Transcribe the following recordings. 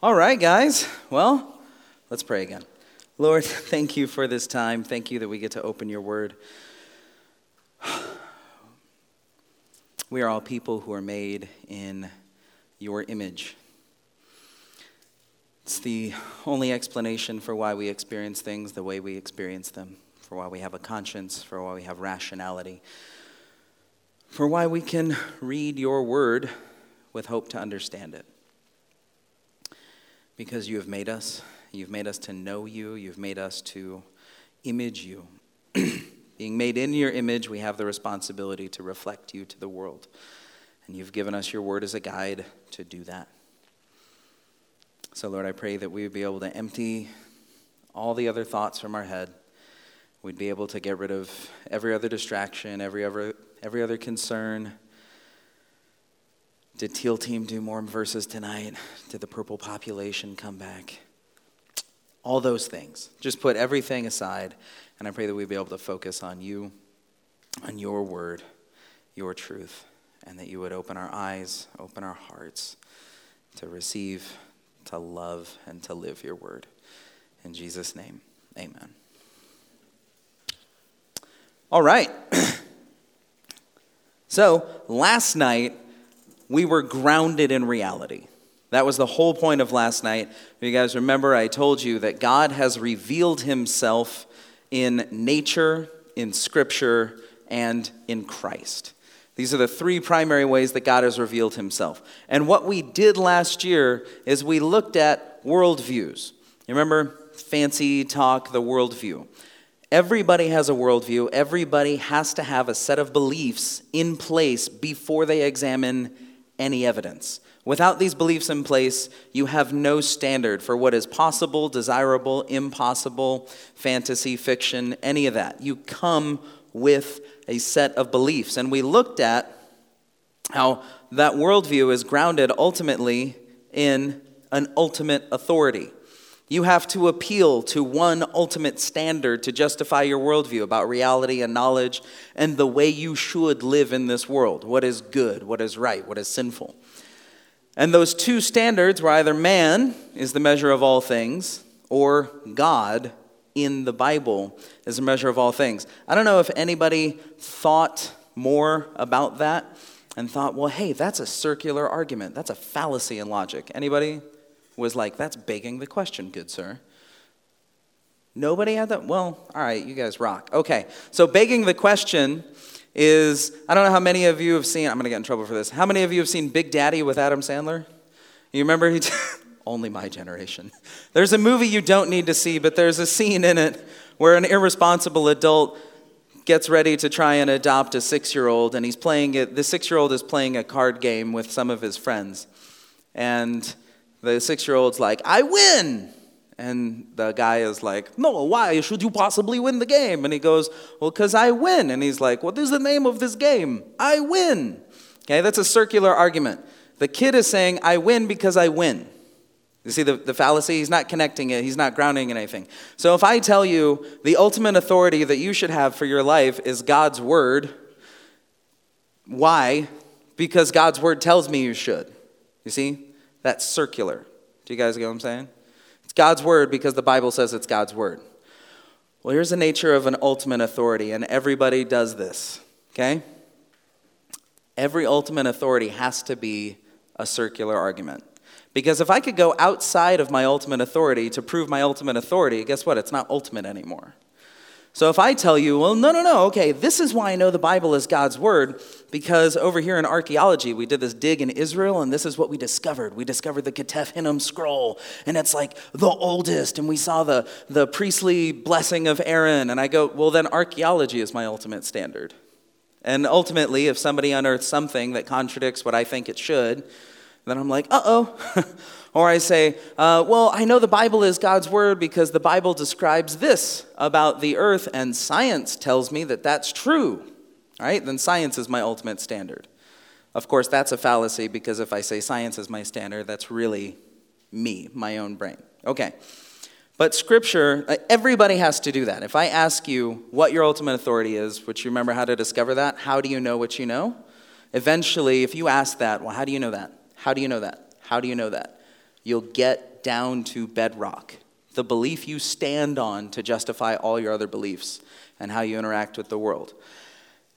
All right, guys. Well, let's pray again. Lord, thank you for this time. Thank you that we get to open your word. We are all people who are made in your image. It's the only explanation for why we experience things the way we experience them, for why we have a conscience, for why we have rationality, for why we can read your word with hope to understand it because you have made us. You've made us to know you. You've made us to image you. Being made in your image, we have the responsibility to reflect you to the world. And you've given us your word as a guide to do that. So, Lord, I pray that we would be able to empty all the other thoughts from our head. We'd be able to get rid of every other distraction, every other, every other concern did Teal Team do more verses tonight? Did the purple population come back? All those things. Just put everything aside, and I pray that we be able to focus on you, on your word, your truth, and that you would open our eyes, open our hearts to receive, to love, and to live your word. In Jesus' name, amen. All right. so, last night, we were grounded in reality. That was the whole point of last night. You guys remember, I told you that God has revealed himself in nature, in scripture, and in Christ. These are the three primary ways that God has revealed himself. And what we did last year is we looked at worldviews. You remember fancy talk, the worldview. Everybody has a worldview. Everybody has to have a set of beliefs in place before they examine any evidence. Without these beliefs in place, you have no standard for what is possible, desirable, impossible, fantasy, fiction, any of that. You come with a set of beliefs. And we looked at how that worldview is grounded ultimately in an ultimate authority. You have to appeal to one ultimate standard to justify your worldview about reality and knowledge and the way you should live in this world what is good, what is right, what is sinful. And those two standards were either man is the measure of all things or God in the Bible is the measure of all things. I don't know if anybody thought more about that and thought, well, hey, that's a circular argument. That's a fallacy in logic. Anybody? Was like, That's begging the question, good sir. Nobody had that? Well, all right, you guys rock. Okay, so begging the question is I don't know how many of you have seen, I'm to get in trouble for this. How many of you have seen Big Daddy with Adam Sandler? You remember he. T- only my generation. There's a movie you don't need to see, but there's a scene in it where an irresponsible adult gets ready to try and adopt a six year old, and he's playing it. The six year old is playing a card game with some of his friends. And the six year old's like, I win. And the guy is like, No, why should you possibly win the game? And he goes, Well, because I win. And he's like, What is the name of this game? I win. Okay, that's a circular argument. The kid is saying, I win because I win. You see the, the fallacy? He's not connecting it, he's not grounding anything. So if I tell you the ultimate authority that you should have for your life is God's word, why? Because God's word tells me you should. You see? That's circular. Do you guys get what I'm saying? It's God's word because the Bible says it's God's word. Well, here's the nature of an ultimate authority, and everybody does this, okay? Every ultimate authority has to be a circular argument. Because if I could go outside of my ultimate authority to prove my ultimate authority, guess what? It's not ultimate anymore. So if I tell you, well, no, no, no, okay, this is why I know the Bible is God's word, because over here in archaeology, we did this dig in Israel, and this is what we discovered. We discovered the Ketef Hinnom scroll, and it's like the oldest, and we saw the, the priestly blessing of Aaron. And I go, well, then archaeology is my ultimate standard. And ultimately, if somebody unearths something that contradicts what I think it should, then I'm like, uh oh. Or I say, uh, well, I know the Bible is God's word because the Bible describes this about the earth, and science tells me that that's true. Right? Then science is my ultimate standard. Of course, that's a fallacy because if I say science is my standard, that's really me, my own brain. Okay. But scripture, uh, everybody has to do that. If I ask you what your ultimate authority is, which you remember how to discover that, how do you know what you know? Eventually, if you ask that, well, how do you know that? How do you know that? How do you know that? you'll get down to bedrock, the belief you stand on to justify all your other beliefs and how you interact with the world.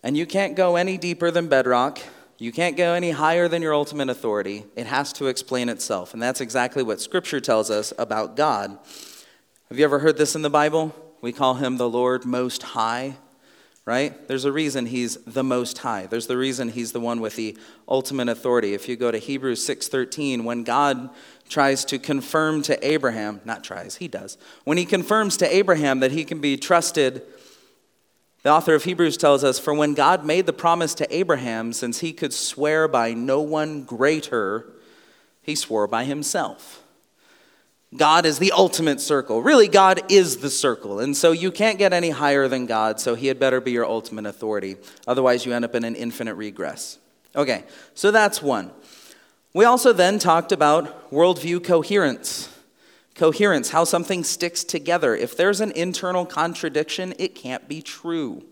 And you can't go any deeper than bedrock. You can't go any higher than your ultimate authority. It has to explain itself. And that's exactly what Scripture tells us about God. Have you ever heard this in the Bible? We call him the Lord Most High, right? There's a reason he's the Most High. There's the reason he's the one with the ultimate authority. If you go to Hebrews 6:13, when God tries to confirm to Abraham, not tries, he does. When he confirms to Abraham that he can be trusted the author of Hebrews tells us, For when God made the promise to Abraham, since he could swear by no one greater, he swore by himself. God is the ultimate circle. Really, God is the circle. And so you can't get any higher than God, so he had better be your ultimate authority. Otherwise, you end up in an infinite regress. Okay, so that's one. We also then talked about worldview coherence. Coherence, how something sticks together. If there's an internal contradiction, it can't be true.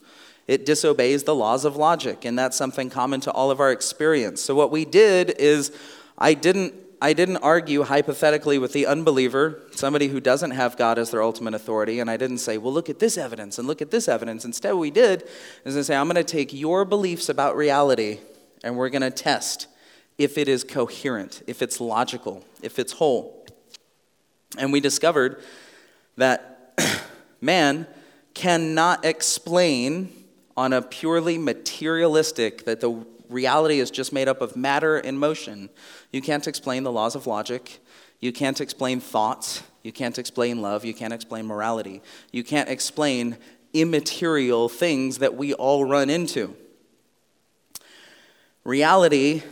It disobeys the laws of logic, and that's something common to all of our experience. So, what we did is, I didn't, I didn't argue hypothetically with the unbeliever, somebody who doesn't have God as their ultimate authority, and I didn't say, well, look at this evidence and look at this evidence. Instead, what we did is I say, I'm going to take your beliefs about reality and we're going to test if it is coherent, if it's logical, if it's whole. And we discovered that man cannot explain on a purely materialistic, that the reality is just made up of matter and motion. You can't explain the laws of logic. You can't explain thoughts. You can't explain love. You can't explain morality. You can't explain immaterial things that we all run into. Reality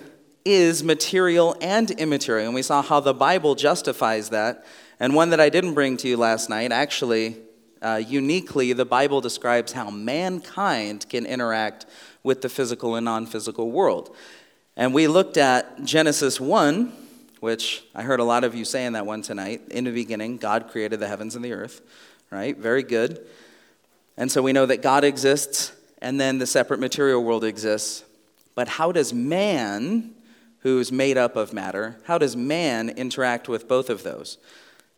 is material and immaterial, and we saw how the Bible justifies that and one that I didn't bring to you last night, actually, uh, uniquely, the Bible describes how mankind can interact with the physical and non physical world. And we looked at Genesis 1, which I heard a lot of you saying that one tonight. In the beginning, God created the heavens and the earth, right? Very good. And so we know that God exists, and then the separate material world exists. But how does man, who's made up of matter, how does man interact with both of those?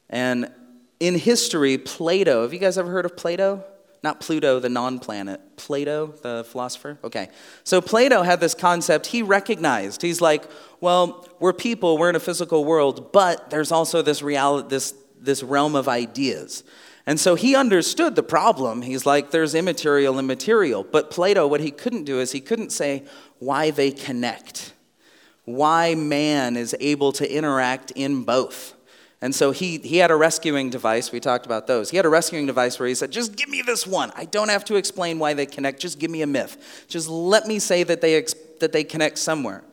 And in history, Plato, have you guys ever heard of Plato? Not Pluto, the non planet. Plato, the philosopher? Okay. So Plato had this concept he recognized. He's like, well, we're people, we're in a physical world, but there's also this reality, this, this realm of ideas. And so he understood the problem. He's like, there's immaterial and material. But Plato, what he couldn't do is he couldn't say why they connect, why man is able to interact in both. And so he, he had a rescuing device. We talked about those. He had a rescuing device where he said, Just give me this one. I don't have to explain why they connect. Just give me a myth. Just let me say that they, ex- that they connect somewhere.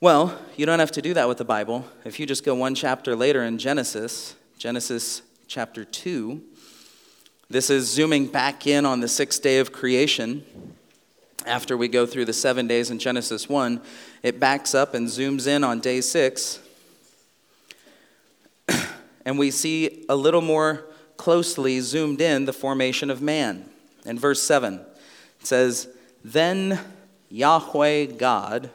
Well, you don't have to do that with the Bible. If you just go one chapter later in Genesis, Genesis chapter 2, this is zooming back in on the sixth day of creation. After we go through the seven days in Genesis 1, it backs up and zooms in on day six and we see a little more closely zoomed in the formation of man. In verse 7, it says, Then Yahweh God,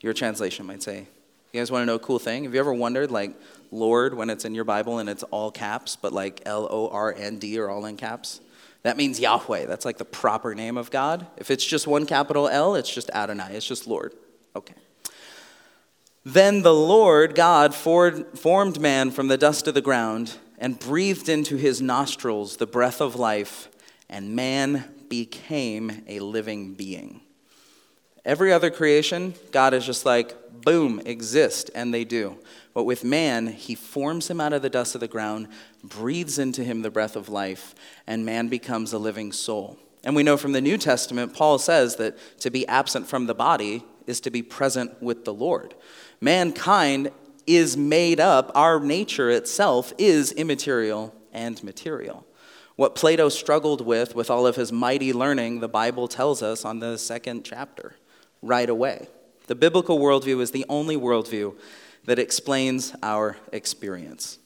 your translation might say. You guys want to know a cool thing? Have you ever wondered, like, Lord, when it's in your Bible and it's all caps, but like L O R N D are all in caps? That means Yahweh. That's like the proper name of God. If it's just one capital L, it's just Adonai. It's just Lord. Okay. Then the Lord God formed man from the dust of the ground and breathed into his nostrils the breath of life, and man became a living being. Every other creation, God is just like, boom, exist, and they do. But with man, he forms him out of the dust of the ground, breathes into him the breath of life, and man becomes a living soul. And we know from the New Testament, Paul says that to be absent from the body is to be present with the Lord mankind is made up, our nature itself is immaterial and material. What Plato struggled with, with all of his mighty learning, the Bible tells us on the second chapter, right away. The biblical worldview is the only worldview that explains our experience.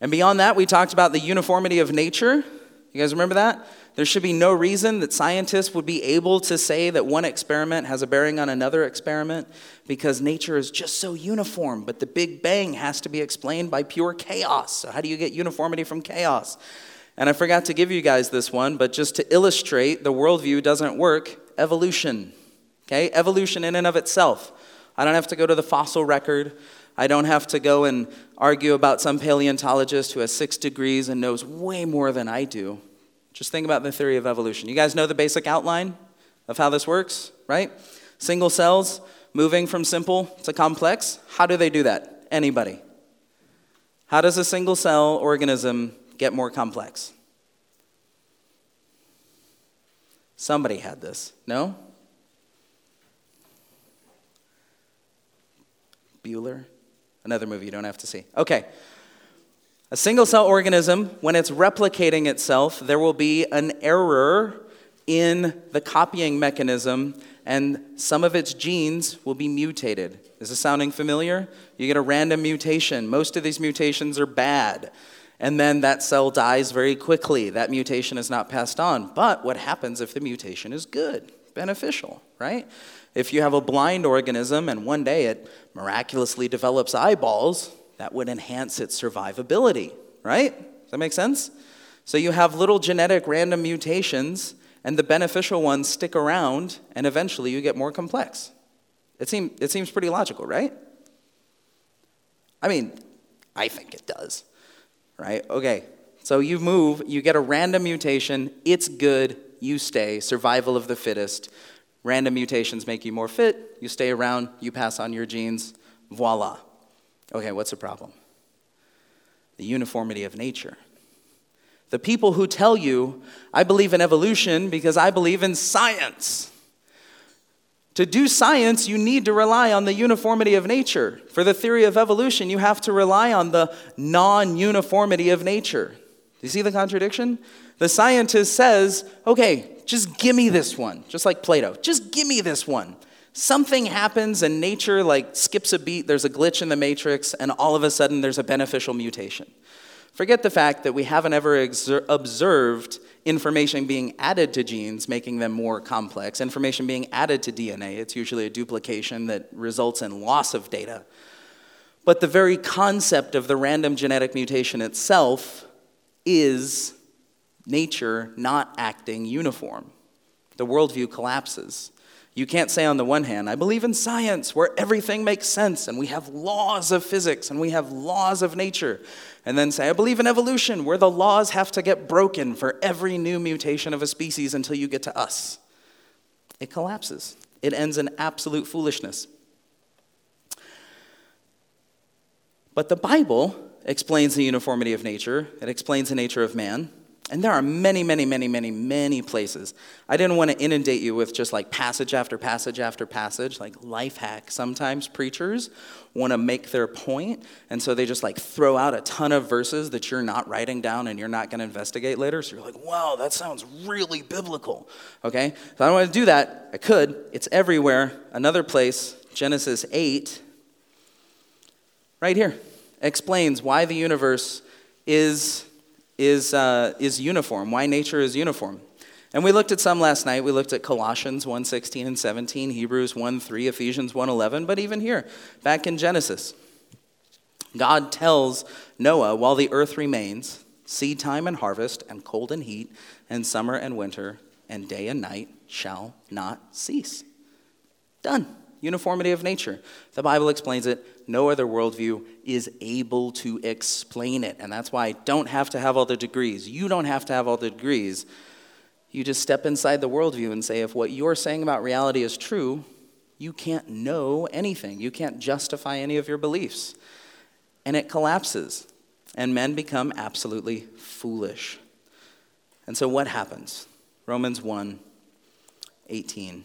And beyond that, we talked about the uniformity of nature. You guys remember that? There should be no reason that scientists would be able to say that one experiment has a bearing on another experiment because nature is just so uniform. But the Big Bang has to be explained by pure chaos. So, how do you get uniformity from chaos? And I forgot to give you guys this one, but just to illustrate the worldview doesn't work, evolution. Okay? Evolution in and of itself. I don't have to go to the fossil record. I don't have to go and argue about some paleontologist who has six degrees and knows way more than I do. Just think about the theory of evolution. You guys know the basic outline of how this works, right? Single cells moving from simple to complex. How do they do that? Anybody? How does a single cell organism get more complex? Somebody had this. No? Bueller? Another movie you don't have to see. Okay. A single cell organism, when it's replicating itself, there will be an error in the copying mechanism, and some of its genes will be mutated. Is this sounding familiar? You get a random mutation. Most of these mutations are bad. And then that cell dies very quickly. That mutation is not passed on. But what happens if the mutation is good, beneficial, right? If you have a blind organism and one day it miraculously develops eyeballs, that would enhance its survivability, right? Does that make sense? So you have little genetic random mutations, and the beneficial ones stick around, and eventually you get more complex. It, seem, it seems pretty logical, right? I mean, I think it does, right? Okay, so you move, you get a random mutation, it's good, you stay, survival of the fittest. Random mutations make you more fit, you stay around, you pass on your genes, voila. Okay, what's the problem? The uniformity of nature. The people who tell you, I believe in evolution because I believe in science. To do science, you need to rely on the uniformity of nature. For the theory of evolution, you have to rely on the non uniformity of nature. Do you see the contradiction? The scientist says, okay, just give me this one, just like Plato. Just give me this one. Something happens and nature like skips a beat, there's a glitch in the matrix, and all of a sudden there's a beneficial mutation. Forget the fact that we haven't ever exer- observed information being added to genes, making them more complex. Information being added to DNA, it's usually a duplication that results in loss of data. But the very concept of the random genetic mutation itself is nature not acting uniform. The worldview collapses. You can't say, on the one hand, I believe in science where everything makes sense and we have laws of physics and we have laws of nature, and then say, I believe in evolution where the laws have to get broken for every new mutation of a species until you get to us. It collapses, it ends in absolute foolishness. But the Bible explains the uniformity of nature, it explains the nature of man. And there are many, many, many, many, many places. I didn't want to inundate you with just like passage after passage after passage, like life hack. Sometimes preachers want to make their point, and so they just like throw out a ton of verses that you're not writing down and you're not going to investigate later. So you're like, wow, that sounds really biblical. Okay? So I don't want to do that. I could. It's everywhere. Another place, Genesis 8, right here, explains why the universe is is, uh, is uniform, why nature is uniform. And we looked at some last night. We looked at Colossians 1:16 and 17, Hebrews 1:3, Ephesians 1:11, but even here, back in Genesis, God tells Noah, while the earth remains, seed time and harvest, and cold and heat, and summer and winter, and day and night shall not cease. Done. Uniformity of nature. The Bible explains it no other worldview is able to explain it. And that's why I don't have to have all the degrees. You don't have to have all the degrees. You just step inside the worldview and say, if what you're saying about reality is true, you can't know anything. You can't justify any of your beliefs. And it collapses, and men become absolutely foolish. And so what happens? Romans 1 18.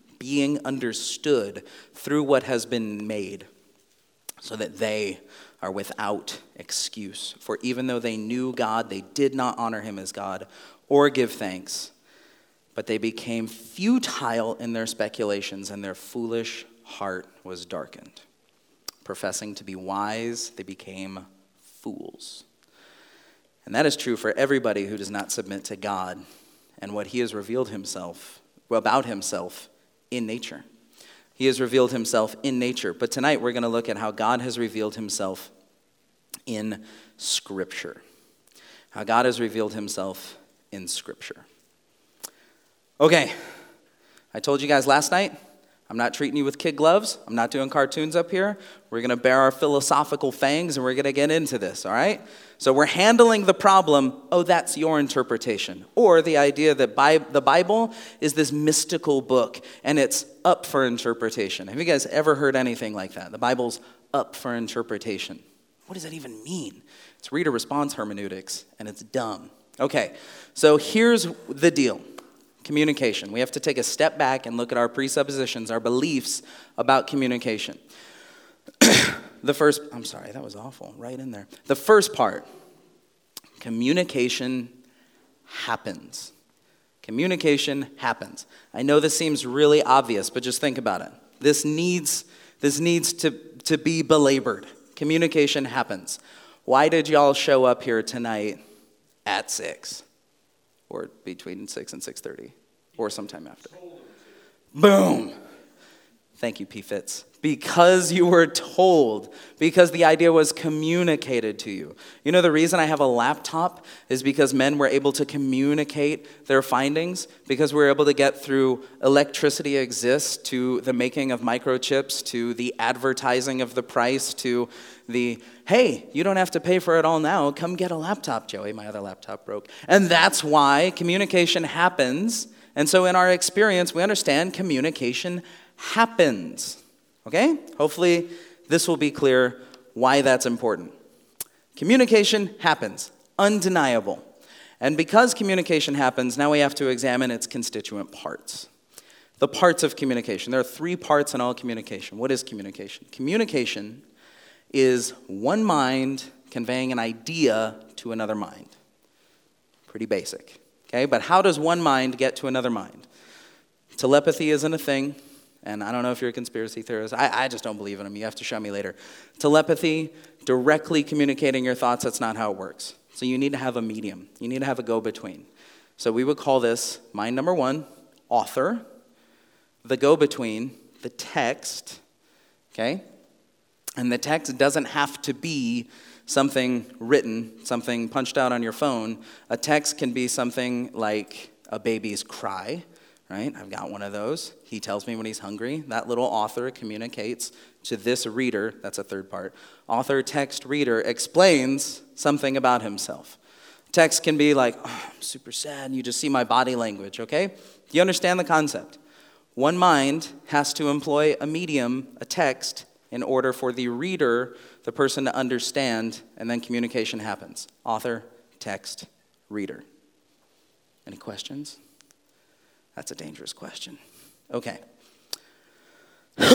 being understood through what has been made, so that they are without excuse. For even though they knew God, they did not honor him as God or give thanks, but they became futile in their speculations, and their foolish heart was darkened. Professing to be wise, they became fools. And that is true for everybody who does not submit to God and what he has revealed himself about himself in nature. He has revealed himself in nature. But tonight we're going to look at how God has revealed himself in Scripture. How God has revealed himself in Scripture. Okay, I told you guys last night I'm not treating you with kid gloves. I'm not doing cartoons up here. We're going to bear our philosophical fangs and we're going to get into this, all right? So we're handling the problem, oh, that's your interpretation. Or the idea that Bi- the Bible is this mystical book and it's up for interpretation. Have you guys ever heard anything like that? The Bible's up for interpretation. What does that even mean? It's reader response hermeneutics and it's dumb. Okay, so here's the deal communication. We have to take a step back and look at our presuppositions, our beliefs about communication. the first, I'm sorry, that was awful, right in there. The first part communication happens. Communication happens. I know this seems really obvious, but just think about it. This needs, this needs to, to be belabored. Communication happens. Why did y'all show up here tonight at 6? Or between 6 and 6.30 or sometime after. Boom thank you p fitz because you were told because the idea was communicated to you you know the reason i have a laptop is because men were able to communicate their findings because we were able to get through electricity exists to the making of microchips to the advertising of the price to the hey, you don't have to pay for it all now. Come get a laptop, Joey. My other laptop broke. And that's why communication happens. And so, in our experience, we understand communication happens. Okay? Hopefully, this will be clear why that's important. Communication happens, undeniable. And because communication happens, now we have to examine its constituent parts. The parts of communication. There are three parts in all communication. What is communication? Communication is one mind conveying an idea to another mind. Pretty basic. Okay, but how does one mind get to another mind? Telepathy isn't a thing, and I don't know if you're a conspiracy theorist. I, I just don't believe in them. You have to show me later. Telepathy, directly communicating your thoughts, that's not how it works. So you need to have a medium, you need to have a go between. So we would call this mind number one, author, the go between, the text, okay? And the text doesn't have to be something written, something punched out on your phone. A text can be something like a baby's cry, right? I've got one of those. He tells me when he's hungry. That little author communicates to this reader, that's a third part. Author, text, reader explains something about himself. Text can be like, oh, I'm super sad, and you just see my body language, okay? Do you understand the concept? One mind has to employ a medium, a text, in order for the reader, the person to understand, and then communication happens. Author, text, reader. Any questions? That's a dangerous question. Okay.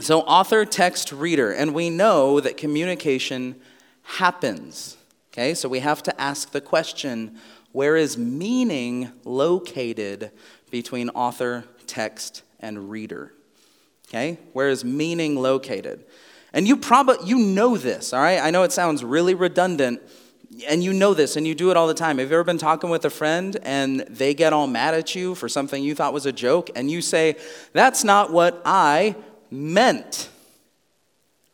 so, author, text, reader. And we know that communication happens. Okay, so we have to ask the question where is meaning located between author, text, and reader? Okay? Where is meaning located? And you probably you know this, all right? I know it sounds really redundant, and you know this and you do it all the time. Have you ever been talking with a friend and they get all mad at you for something you thought was a joke and you say, "That's not what I meant."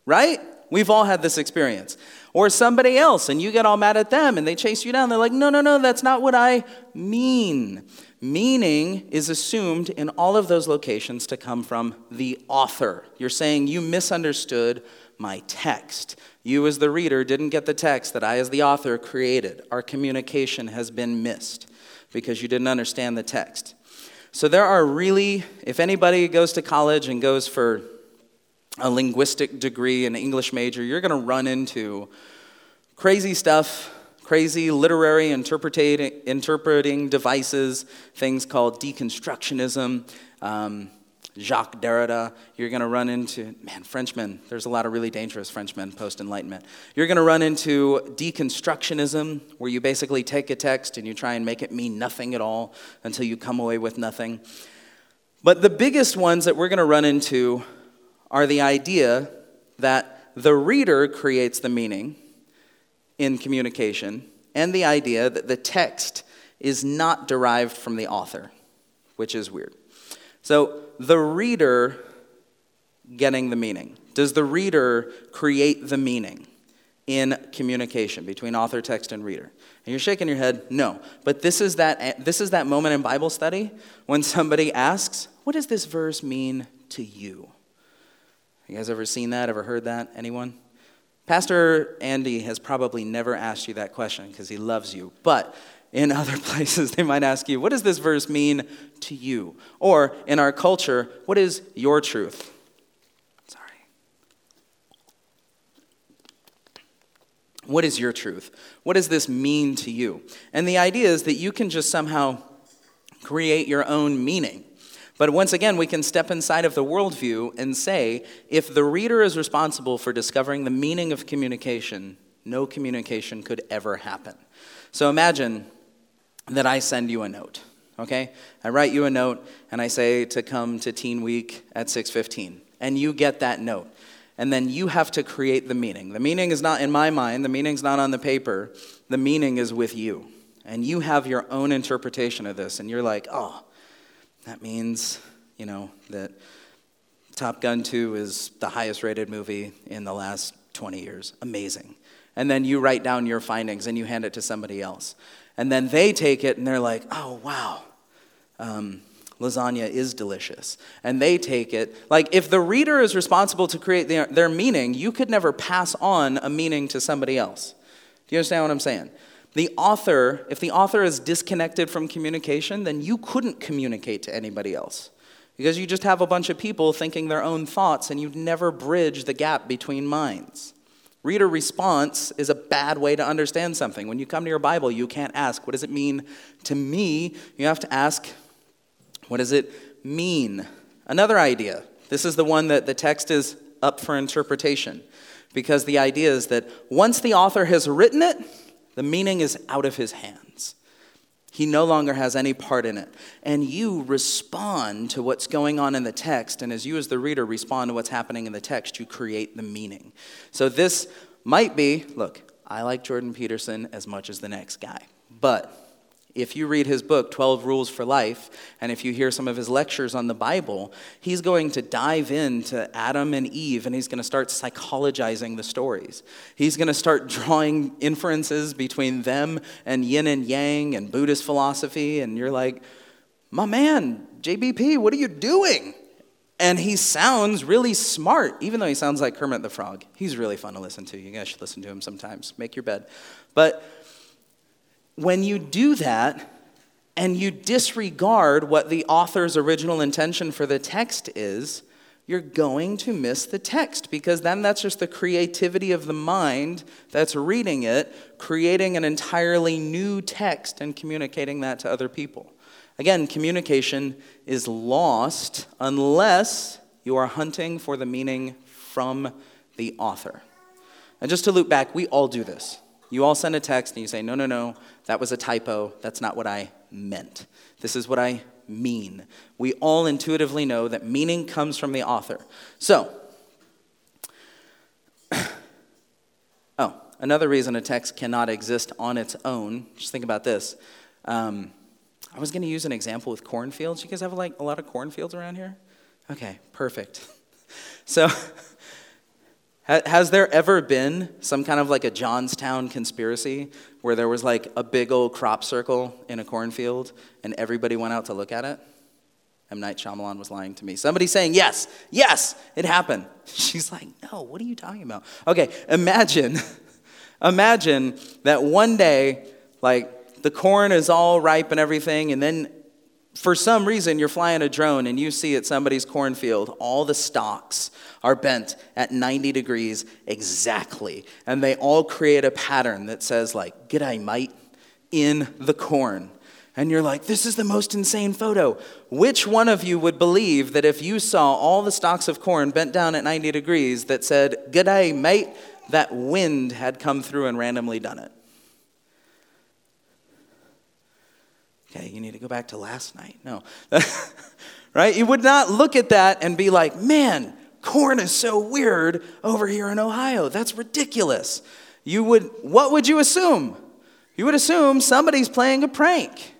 Right? We've all had this experience. Or somebody else and you get all mad at them and they chase you down. They're like, "No, no, no, that's not what I mean." Meaning is assumed in all of those locations to come from the author. You're saying you misunderstood my text. You, as the reader, didn't get the text that I, as the author, created. Our communication has been missed because you didn't understand the text. So there are really, if anybody goes to college and goes for a linguistic degree, an English major, you're going to run into crazy stuff, crazy literary interpreting, devices, things called deconstructionism. Um, Jacques Derrida. You're going to run into, man, Frenchmen. There's a lot of really dangerous Frenchmen post Enlightenment. You're going to run into deconstructionism, where you basically take a text and you try and make it mean nothing at all until you come away with nothing. But the biggest ones that we're going to run into are the idea that the reader creates the meaning in communication, and the idea that the text is not derived from the author, which is weird. So, the reader getting the meaning. Does the reader create the meaning in communication between author, text, and reader? And you're shaking your head, no. But this is that, this is that moment in Bible study when somebody asks, What does this verse mean to you? You guys ever seen that? Ever heard that? Anyone? Pastor Andy has probably never asked you that question because he loves you. But in other places, they might ask you, What does this verse mean to you? Or in our culture, what is your truth? Sorry. What is your truth? What does this mean to you? And the idea is that you can just somehow create your own meaning. But once again, we can step inside of the worldview and say if the reader is responsible for discovering the meaning of communication, no communication could ever happen. So imagine that I send you a note. Okay? I write you a note and I say to come to teen week at 6:15 and you get that note. And then you have to create the meaning. The meaning is not in my mind, the meaning's not on the paper. The meaning is with you. And you have your own interpretation of this and you're like, "Oh, that means, you know, that Top Gun 2 is the highest rated movie in the last 20 years. Amazing." And then you write down your findings and you hand it to somebody else. And then they take it and they're like, oh, wow, um, lasagna is delicious. And they take it. Like, if the reader is responsible to create their, their meaning, you could never pass on a meaning to somebody else. Do you understand what I'm saying? The author, if the author is disconnected from communication, then you couldn't communicate to anybody else. Because you just have a bunch of people thinking their own thoughts and you'd never bridge the gap between minds. Reader response is a bad way to understand something. When you come to your Bible, you can't ask, What does it mean to me? You have to ask, What does it mean? Another idea. This is the one that the text is up for interpretation. Because the idea is that once the author has written it, the meaning is out of his hands. He no longer has any part in it. And you respond to what's going on in the text. And as you, as the reader, respond to what's happening in the text, you create the meaning. So this might be look, I like Jordan Peterson as much as the next guy. But if you read his book, 12 Rules for Life, and if you hear some of his lectures on the Bible, he's going to dive into Adam and Eve and he's going to start psychologizing the stories. He's going to start drawing inferences between them and yin and yang and Buddhist philosophy. And you're like, my man, JBP, what are you doing? And he sounds really smart, even though he sounds like Kermit the Frog. He's really fun to listen to. You guys should listen to him sometimes. Make your bed. But when you do that and you disregard what the author's original intention for the text is, you're going to miss the text because then that's just the creativity of the mind that's reading it, creating an entirely new text and communicating that to other people. Again, communication is lost unless you are hunting for the meaning from the author. And just to loop back, we all do this. You all send a text and you say, no, no, no, that was a typo. That's not what I meant. This is what I mean. We all intuitively know that meaning comes from the author. So, oh, another reason a text cannot exist on its own, just think about this. Um, I was going to use an example with cornfields. You guys have like a lot of cornfields around here? Okay, perfect. So, has there ever been some kind of like a Jonestown conspiracy where there was like a big old crop circle in a cornfield and everybody went out to look at it? M. Night Shyamalan was lying to me. Somebody saying, yes, yes, it happened. She's like, no, what are you talking about? Okay, imagine, imagine that one day, like, the corn is all ripe and everything, and then for some reason you're flying a drone and you see at somebody's cornfield all the stalks are bent at 90 degrees exactly. And they all create a pattern that says like g'day mate in the corn. And you're like this is the most insane photo. Which one of you would believe that if you saw all the stalks of corn bent down at 90 degrees that said g'day mate that wind had come through and randomly done it Okay, you need to go back to last night. No. right? You would not look at that and be like, man, corn is so weird over here in Ohio. That's ridiculous. You would, what would you assume? You would assume somebody's playing a prank.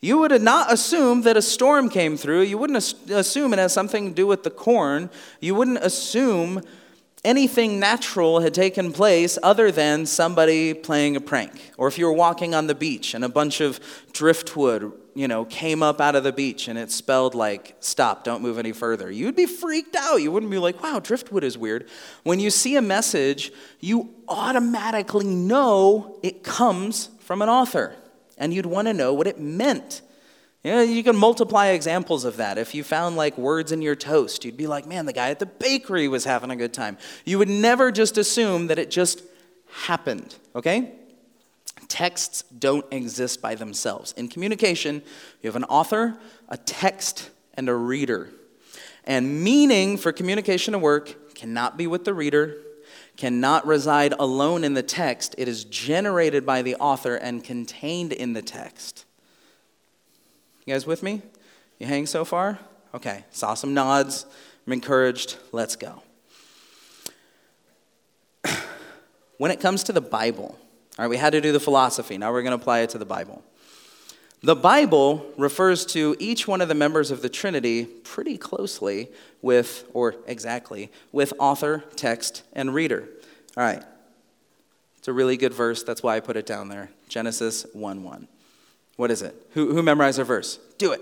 You would not assume that a storm came through. You wouldn't assume it has something to do with the corn. You wouldn't assume anything natural had taken place other than somebody playing a prank. Or if you were walking on the beach and a bunch of driftwood, you know, came up out of the beach and it spelled like, stop, don't move any further. You'd be freaked out. You wouldn't be like, wow, driftwood is weird. When you see a message, you automatically know it comes from an author. And you'd want to know what it meant. You, know, you can multiply examples of that. If you found like words in your toast, you'd be like, man, the guy at the bakery was having a good time. You would never just assume that it just happened, okay? Texts don't exist by themselves. In communication, you have an author, a text, and a reader. And meaning for communication to work cannot be with the reader, cannot reside alone in the text. It is generated by the author and contained in the text. You guys with me? You hang so far? Okay, saw some nods. I'm encouraged. Let's go. when it comes to the Bible, all right, we had to do the philosophy. Now we're going to apply it to the Bible. The Bible refers to each one of the members of the Trinity pretty closely with, or exactly, with author, text, and reader. All right. It's a really good verse. That's why I put it down there. Genesis 1 1. What is it? Who, who memorized a verse? Do it.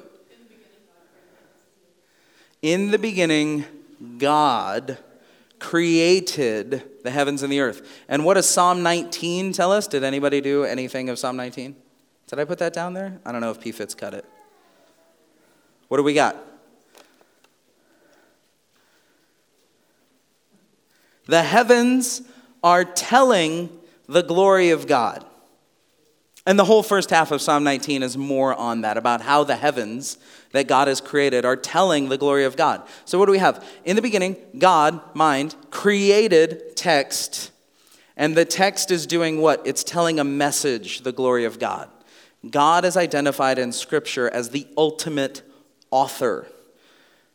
In the beginning, God created the heavens and the earth. And what does Psalm 19 tell us? Did anybody do anything of Psalm 19? Did I put that down there? I don't know if P Fitz cut it. What do we got? The heavens are telling the glory of God. And the whole first half of Psalm 19 is more on that, about how the heavens that God has created are telling the glory of God. So, what do we have? In the beginning, God, mind, created text. And the text is doing what? It's telling a message, the glory of God. God is identified in Scripture as the ultimate author.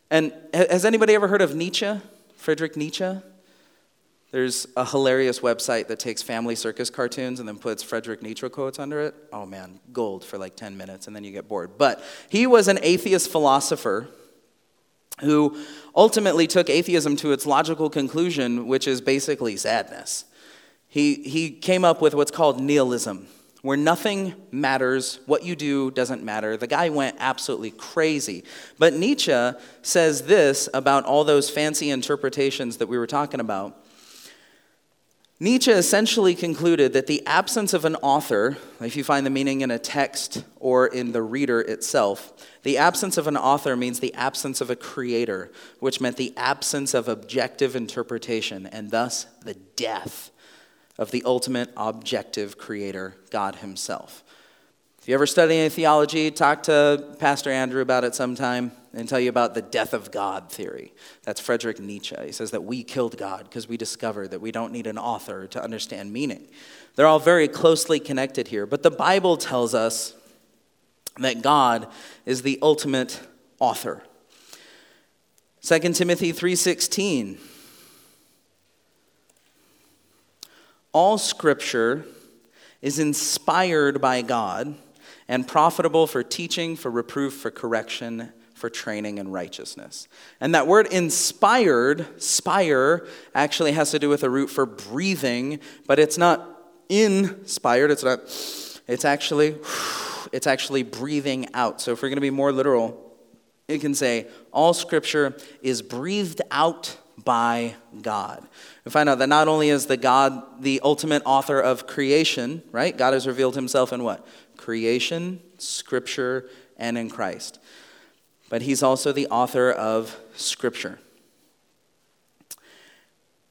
And has anybody ever heard of Nietzsche? Friedrich Nietzsche? There's a hilarious website that takes family circus cartoons and then puts Frederick Nietzsche quotes under it. Oh man, gold for like 10 minutes and then you get bored. But he was an atheist philosopher who ultimately took atheism to its logical conclusion, which is basically sadness. He, he came up with what's called nihilism, where nothing matters, what you do doesn't matter. The guy went absolutely crazy. But Nietzsche says this about all those fancy interpretations that we were talking about. Nietzsche essentially concluded that the absence of an author, if you find the meaning in a text or in the reader itself, the absence of an author means the absence of a creator, which meant the absence of objective interpretation, and thus the death of the ultimate objective creator, God Himself. If you ever study any theology, talk to Pastor Andrew about it sometime and tell you about the death of God theory. That's Frederick Nietzsche. He says that we killed God because we discovered that we don't need an author to understand meaning. They're all very closely connected here, but the Bible tells us that God is the ultimate author. 2 Timothy 3:16 All scripture is inspired by God and profitable for teaching, for reproof, for correction, for training in righteousness. And that word inspired, spire, actually has to do with a root for breathing, but it's not inspired, it's not, it's actually, it's actually breathing out. So if we're going to be more literal, it can say, all scripture is breathed out by God. We find out that not only is the God the ultimate author of creation, right? God has revealed himself in what? Creation, scripture, and in Christ. But he's also the author of Scripture.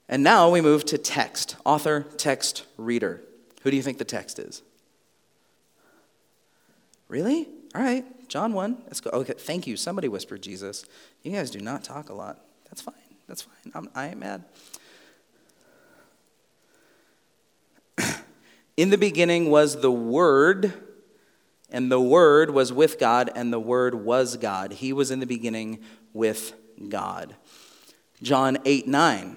And now we move to text author, text, reader. Who do you think the text is? Really? All right, John 1. Let's go. Okay, thank you. Somebody whispered Jesus. You guys do not talk a lot. That's fine. That's fine. I'm, I ain't mad. In the beginning was the Word, and the Word was with God, and the Word was God. He was in the beginning with God. John 8 9,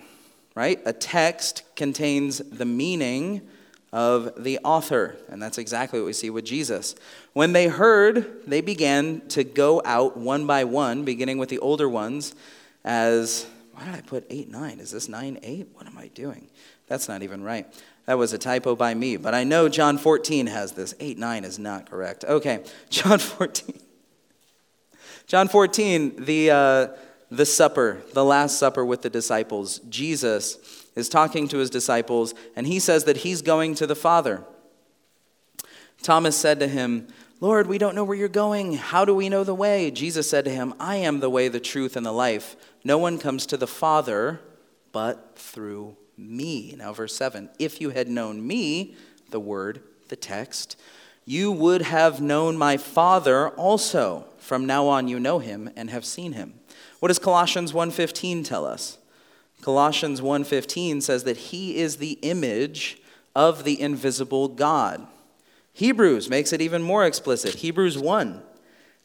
right? A text contains the meaning of the author, and that's exactly what we see with Jesus. When they heard, they began to go out one by one, beginning with the older ones, as why did I put 8 9? Is this 9 8? What am I doing? That's not even right. That was a typo by me, but I know John 14 has this. 8 9 is not correct. Okay, John 14. John 14, the, uh, the supper, the Last Supper with the disciples. Jesus is talking to his disciples, and he says that he's going to the Father. Thomas said to him, Lord, we don't know where you're going. How do we know the way? Jesus said to him, I am the way, the truth, and the life. No one comes to the Father but through me. Now, verse 7 If you had known me, the word, the text, you would have known my Father also. From now on you know him and have seen him. What does Colossians 1:15 tell us? Colossians 1:15 says that he is the image of the invisible God. Hebrews makes it even more explicit. Hebrews 1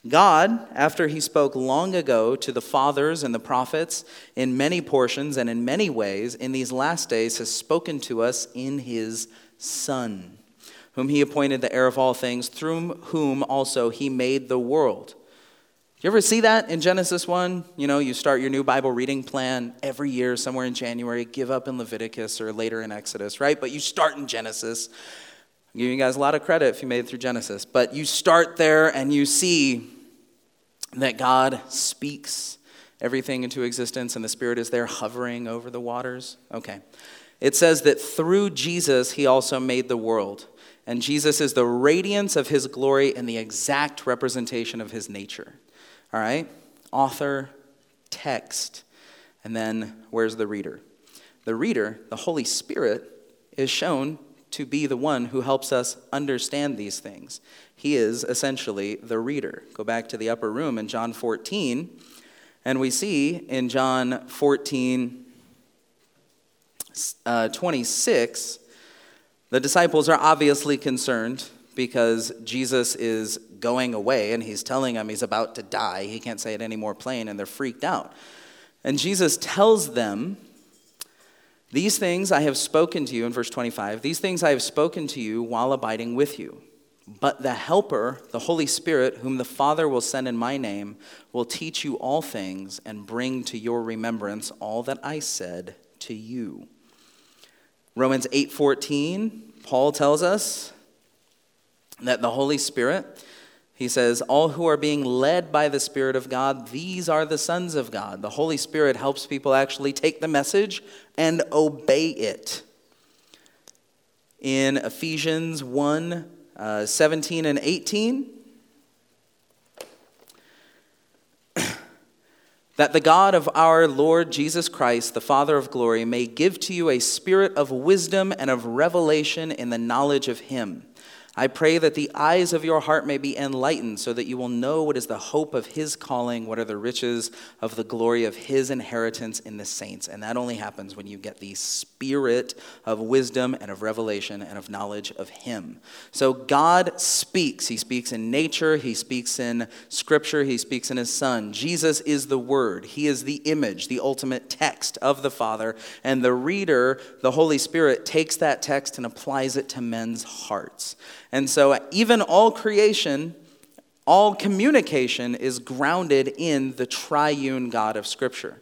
God, after he spoke long ago to the fathers and the prophets in many portions and in many ways, in these last days has spoken to us in his Son, whom he appointed the heir of all things, through whom also he made the world. You ever see that in Genesis 1? You know, you start your new Bible reading plan every year, somewhere in January, give up in Leviticus or later in Exodus, right? But you start in Genesis. I'm giving you guys a lot of credit if you made it through Genesis. But you start there and you see that God speaks everything into existence and the Spirit is there hovering over the waters. Okay. It says that through Jesus, he also made the world. And Jesus is the radiance of his glory and the exact representation of his nature. All right? Author, text, and then where's the reader? The reader, the Holy Spirit, is shown to be the one who helps us understand these things. He is essentially the reader. Go back to the upper room in John 14, and we see in John 14, uh, 26, the disciples are obviously concerned because Jesus is going away and he's telling them he's about to die. He can't say it any more plain, and they're freaked out. And Jesus tells them these things I have spoken to you, in verse 25, these things I have spoken to you while abiding with you. But the Helper, the Holy Spirit, whom the Father will send in my name, will teach you all things and bring to your remembrance all that I said to you. Romans 8:14, Paul tells us that the Holy Spirit he says, All who are being led by the Spirit of God, these are the sons of God. The Holy Spirit helps people actually take the message and obey it. In Ephesians 1 uh, 17 and 18, that the God of our Lord Jesus Christ, the Father of glory, may give to you a spirit of wisdom and of revelation in the knowledge of Him I pray that the eyes of your heart may be enlightened, so that you will know what is the hope of his calling, what are the riches of the glory of his inheritance in the saints. And that only happens when you get the spirit of wisdom and of revelation and of knowledge of him. So God speaks. He speaks in nature, he speaks in scripture, he speaks in his son. Jesus is the word, he is the image, the ultimate text of the Father. And the reader, the Holy Spirit, takes that text and applies it to men's hearts. And so, even all creation, all communication is grounded in the triune God of Scripture.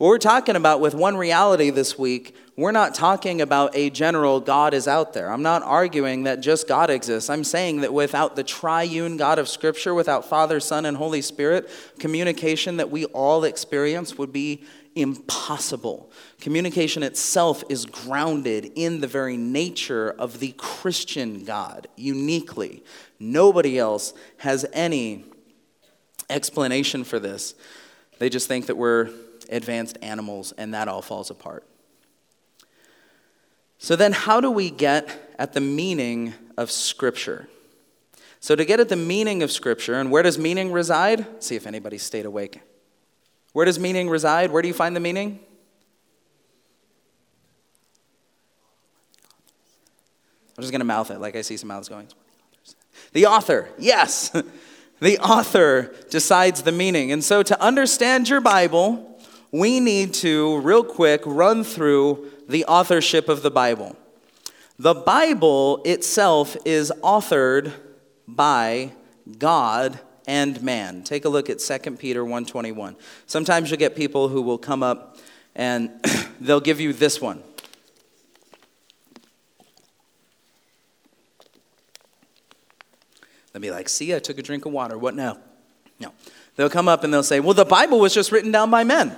What we're talking about with one reality this week, we're not talking about a general God is out there. I'm not arguing that just God exists. I'm saying that without the triune God of Scripture, without Father, Son, and Holy Spirit, communication that we all experience would be impossible. Communication itself is grounded in the very nature of the Christian God, uniquely. Nobody else has any explanation for this. They just think that we're advanced animals, and that all falls apart. So, then how do we get at the meaning of Scripture? So, to get at the meaning of Scripture, and where does meaning reside? See if anybody stayed awake. Where does meaning reside? Where do you find the meaning? I'm just going to mouth it like I see some mouths going. The author, yes. the author decides the meaning. And so, to understand your Bible, we need to, real quick, run through the authorship of the Bible. The Bible itself is authored by God and man. Take a look at 2 Peter 1:21. Sometimes you'll get people who will come up and they'll give you this one. They'll be like, "See, I took a drink of water. What now?" No. They'll come up and they'll say, "Well, the Bible was just written down by men."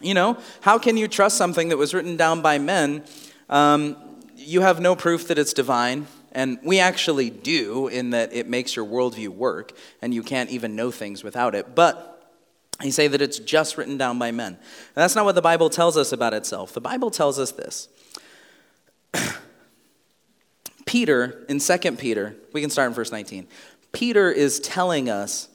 You know, how can you trust something that was written down by men? Um, you have no proof that it's divine. And we actually do, in that it makes your worldview work, and you can't even know things without it. But he say that it's just written down by men. And that's not what the Bible tells us about itself. The Bible tells us this. Peter, in 2 Peter, we can start in verse 19. Peter is telling us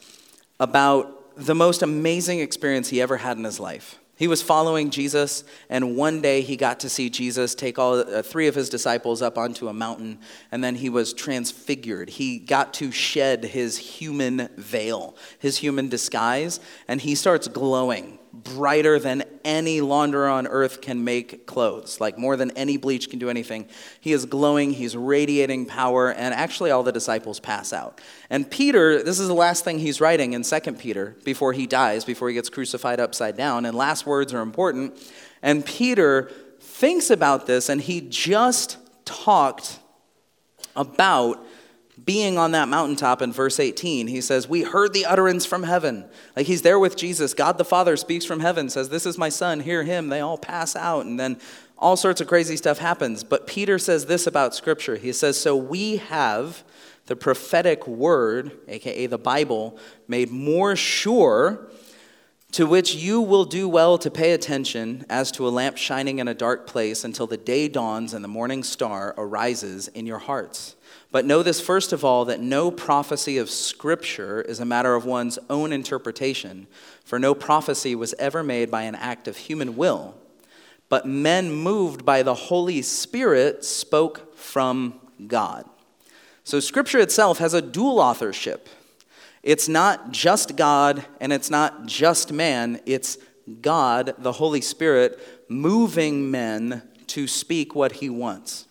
about the most amazing experience he ever had in his life. He was following Jesus, and one day he got to see Jesus take all uh, three of his disciples up onto a mountain, and then he was transfigured. He got to shed his human veil, his human disguise, and he starts glowing brighter than any launderer on earth can make clothes, like more than any bleach can do anything. He is glowing, he's radiating power, and actually all the disciples pass out. And Peter, this is the last thing he's writing in 2 Peter before he dies, before he gets crucified upside down, and last words are important. And Peter thinks about this, and he just talked about being on that mountaintop in verse 18, he says, We heard the utterance from heaven. Like he's there with Jesus. God the Father speaks from heaven, says, This is my son, hear him. They all pass out, and then all sorts of crazy stuff happens. But Peter says this about Scripture. He says, So we have the prophetic word, aka the Bible, made more sure, to which you will do well to pay attention as to a lamp shining in a dark place until the day dawns and the morning star arises in your hearts. But know this first of all that no prophecy of Scripture is a matter of one's own interpretation, for no prophecy was ever made by an act of human will, but men moved by the Holy Spirit spoke from God. So Scripture itself has a dual authorship. It's not just God and it's not just man, it's God, the Holy Spirit, moving men to speak what he wants.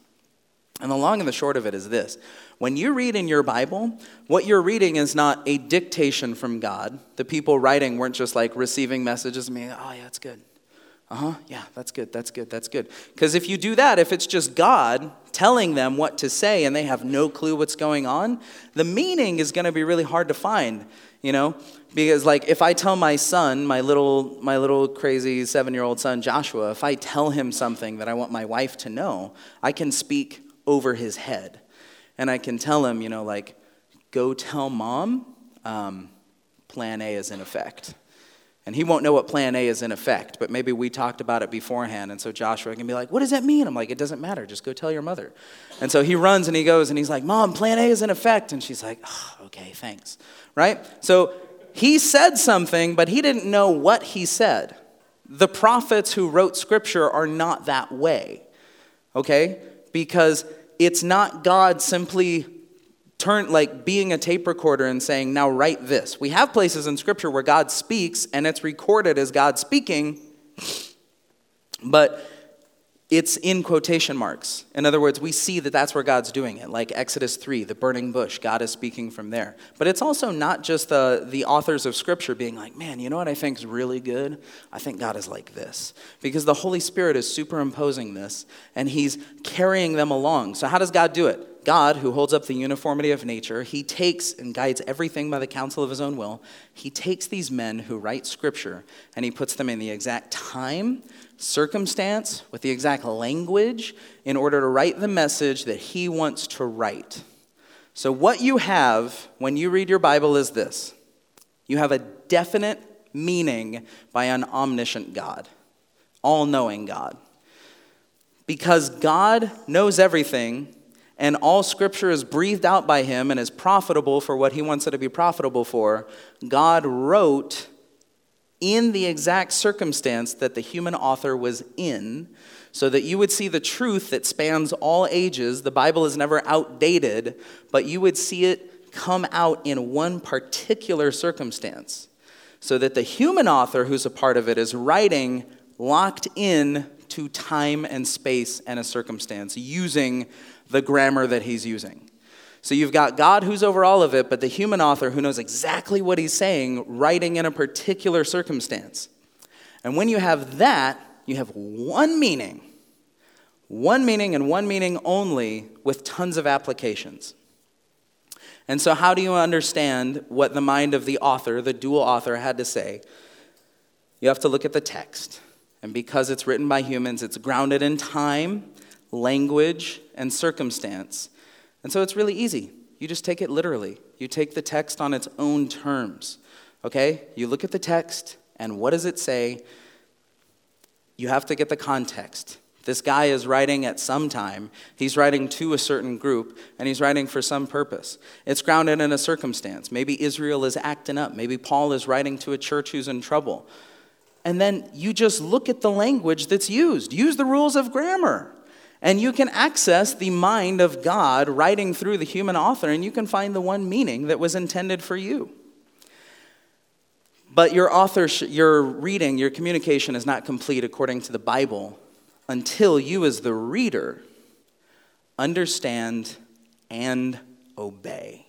And the long and the short of it is this when you read in your Bible, what you're reading is not a dictation from God. The people writing weren't just like receiving messages and being, oh, yeah, that's good. Uh huh, yeah, that's good, that's good, that's good. Because if you do that, if it's just God telling them what to say and they have no clue what's going on, the meaning is going to be really hard to find, you know? Because like if I tell my son, my little my little crazy 7-year-old son Joshua, if I tell him something that I want my wife to know, I can speak over his head. And I can tell him, you know, like, go tell mom um, plan A is in effect. And he won't know what plan A is in effect, but maybe we talked about it beforehand. And so Joshua can be like, What does that mean? I'm like, It doesn't matter. Just go tell your mother. And so he runs and he goes and he's like, Mom, plan A is in effect. And she's like, oh, Okay, thanks. Right? So he said something, but he didn't know what he said. The prophets who wrote scripture are not that way. Okay? Because it's not God simply turn like being a tape recorder and saying, "Now write this." We have places in scripture where God speaks and it's recorded as God speaking, but it's in quotation marks. In other words, we see that that's where God's doing it, like Exodus 3, the burning bush. God is speaking from there. But it's also not just the, the authors of Scripture being like, man, you know what I think is really good? I think God is like this. Because the Holy Spirit is superimposing this and He's carrying them along. So, how does God do it? God, who holds up the uniformity of nature, he takes and guides everything by the counsel of his own will. He takes these men who write scripture and he puts them in the exact time circumstance, with the exact language, in order to write the message that he wants to write. So, what you have when you read your Bible is this You have a definite meaning by an omniscient God, all knowing God. Because God knows everything, and all scripture is breathed out by him and is profitable for what he wants it to be profitable for, God wrote in the exact circumstance that the human author was in so that you would see the truth that spans all ages. The Bible is never outdated, but you would see it come out in one particular circumstance. So that the human author who's a part of it is writing locked in to time and space and a circumstance using the grammar that he's using. So you've got God who's over all of it, but the human author who knows exactly what he's saying, writing in a particular circumstance. And when you have that, you have one meaning, one meaning and one meaning only with tons of applications. And so, how do you understand what the mind of the author, the dual author, had to say? You have to look at the text. And because it's written by humans, it's grounded in time, language, and circumstance. And so it's really easy. You just take it literally. You take the text on its own terms. Okay? You look at the text, and what does it say? you have to get the context. This guy is writing at some time. He's writing to a certain group, and he's writing for some purpose. It's grounded in a circumstance. Maybe Israel is acting up. Maybe Paul is writing to a church who's in trouble. And then you just look at the language that's used. Use the rules of grammar. And you can access the mind of God writing through the human author, and you can find the one meaning that was intended for you. But your author, your reading, your communication is not complete according to the Bible until you, as the reader, understand and obey.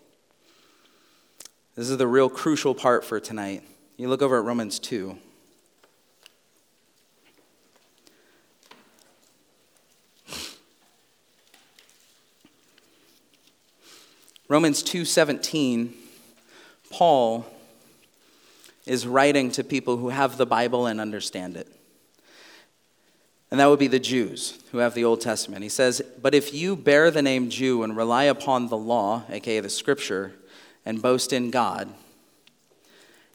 This is the real crucial part for tonight. You look over at Romans 2. Romans 2:17 Paul is writing to people who have the Bible and understand it. And that would be the Jews who have the Old Testament. He says, But if you bear the name Jew and rely upon the law, aka the scripture, and boast in God,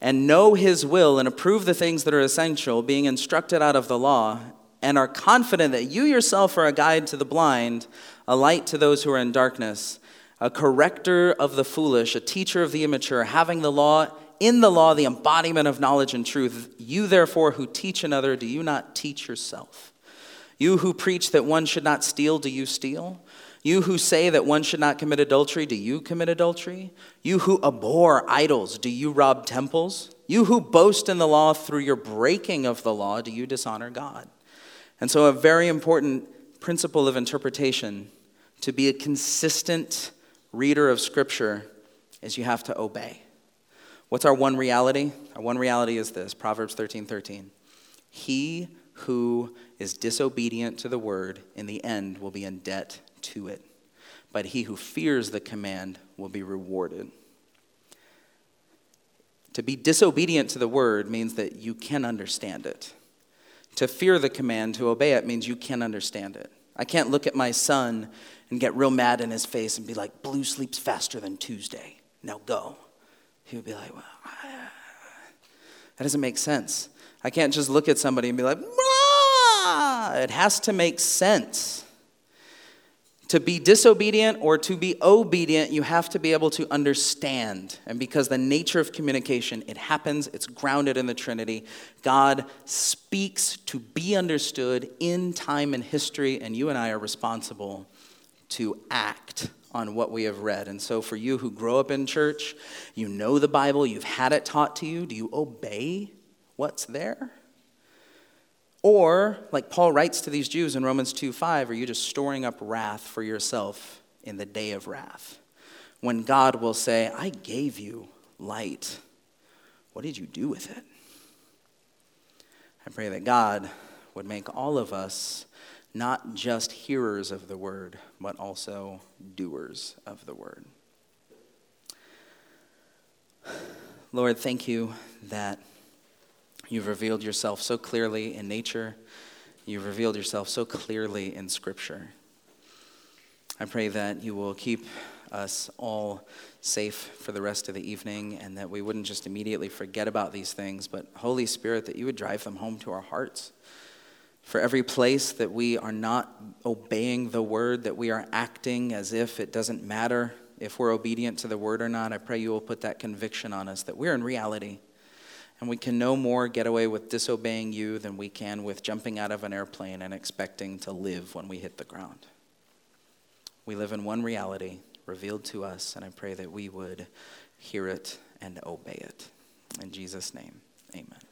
and know his will and approve the things that are essential, being instructed out of the law, and are confident that you yourself are a guide to the blind, a light to those who are in darkness, a corrector of the foolish, a teacher of the immature, having the law in the law the embodiment of knowledge and truth. You, therefore, who teach another, do you not teach yourself? You who preach that one should not steal, do you steal? You who say that one should not commit adultery, do you commit adultery? You who abhor idols, do you rob temples? You who boast in the law through your breaking of the law, do you dishonor God? And so, a very important principle of interpretation to be a consistent reader of Scripture is you have to obey. What's our one reality? Our one reality is this Proverbs 13 13. He who is disobedient to the word in the end will be in debt to it, but he who fears the command will be rewarded. To be disobedient to the word means that you can understand it. To fear the command, to obey it, means you can understand it. I can't look at my son and get real mad in his face and be like, Blue sleeps faster than Tuesday. Now go he would be like, well, that doesn't make sense. I can't just look at somebody and be like, ah! it has to make sense. To be disobedient or to be obedient, you have to be able to understand. And because the nature of communication, it happens, it's grounded in the Trinity. God speaks to be understood in time and history, and you and I are responsible to act on what we have read. And so, for you who grow up in church, you know the Bible, you've had it taught to you, do you obey what's there? Or, like Paul writes to these Jews in Romans 2 5, are you just storing up wrath for yourself in the day of wrath? When God will say, I gave you light, what did you do with it? I pray that God would make all of us not just hearers of the word, but also doers of the word. Lord, thank you that you've revealed yourself so clearly in nature. You've revealed yourself so clearly in Scripture. I pray that you will keep us all safe for the rest of the evening and that we wouldn't just immediately forget about these things, but Holy Spirit, that you would drive them home to our hearts. For every place that we are not obeying the word, that we are acting as if it doesn't matter if we're obedient to the word or not, I pray you will put that conviction on us that we're in reality. And we can no more get away with disobeying you than we can with jumping out of an airplane and expecting to live when we hit the ground. We live in one reality revealed to us, and I pray that we would hear it and obey it. In Jesus' name, amen.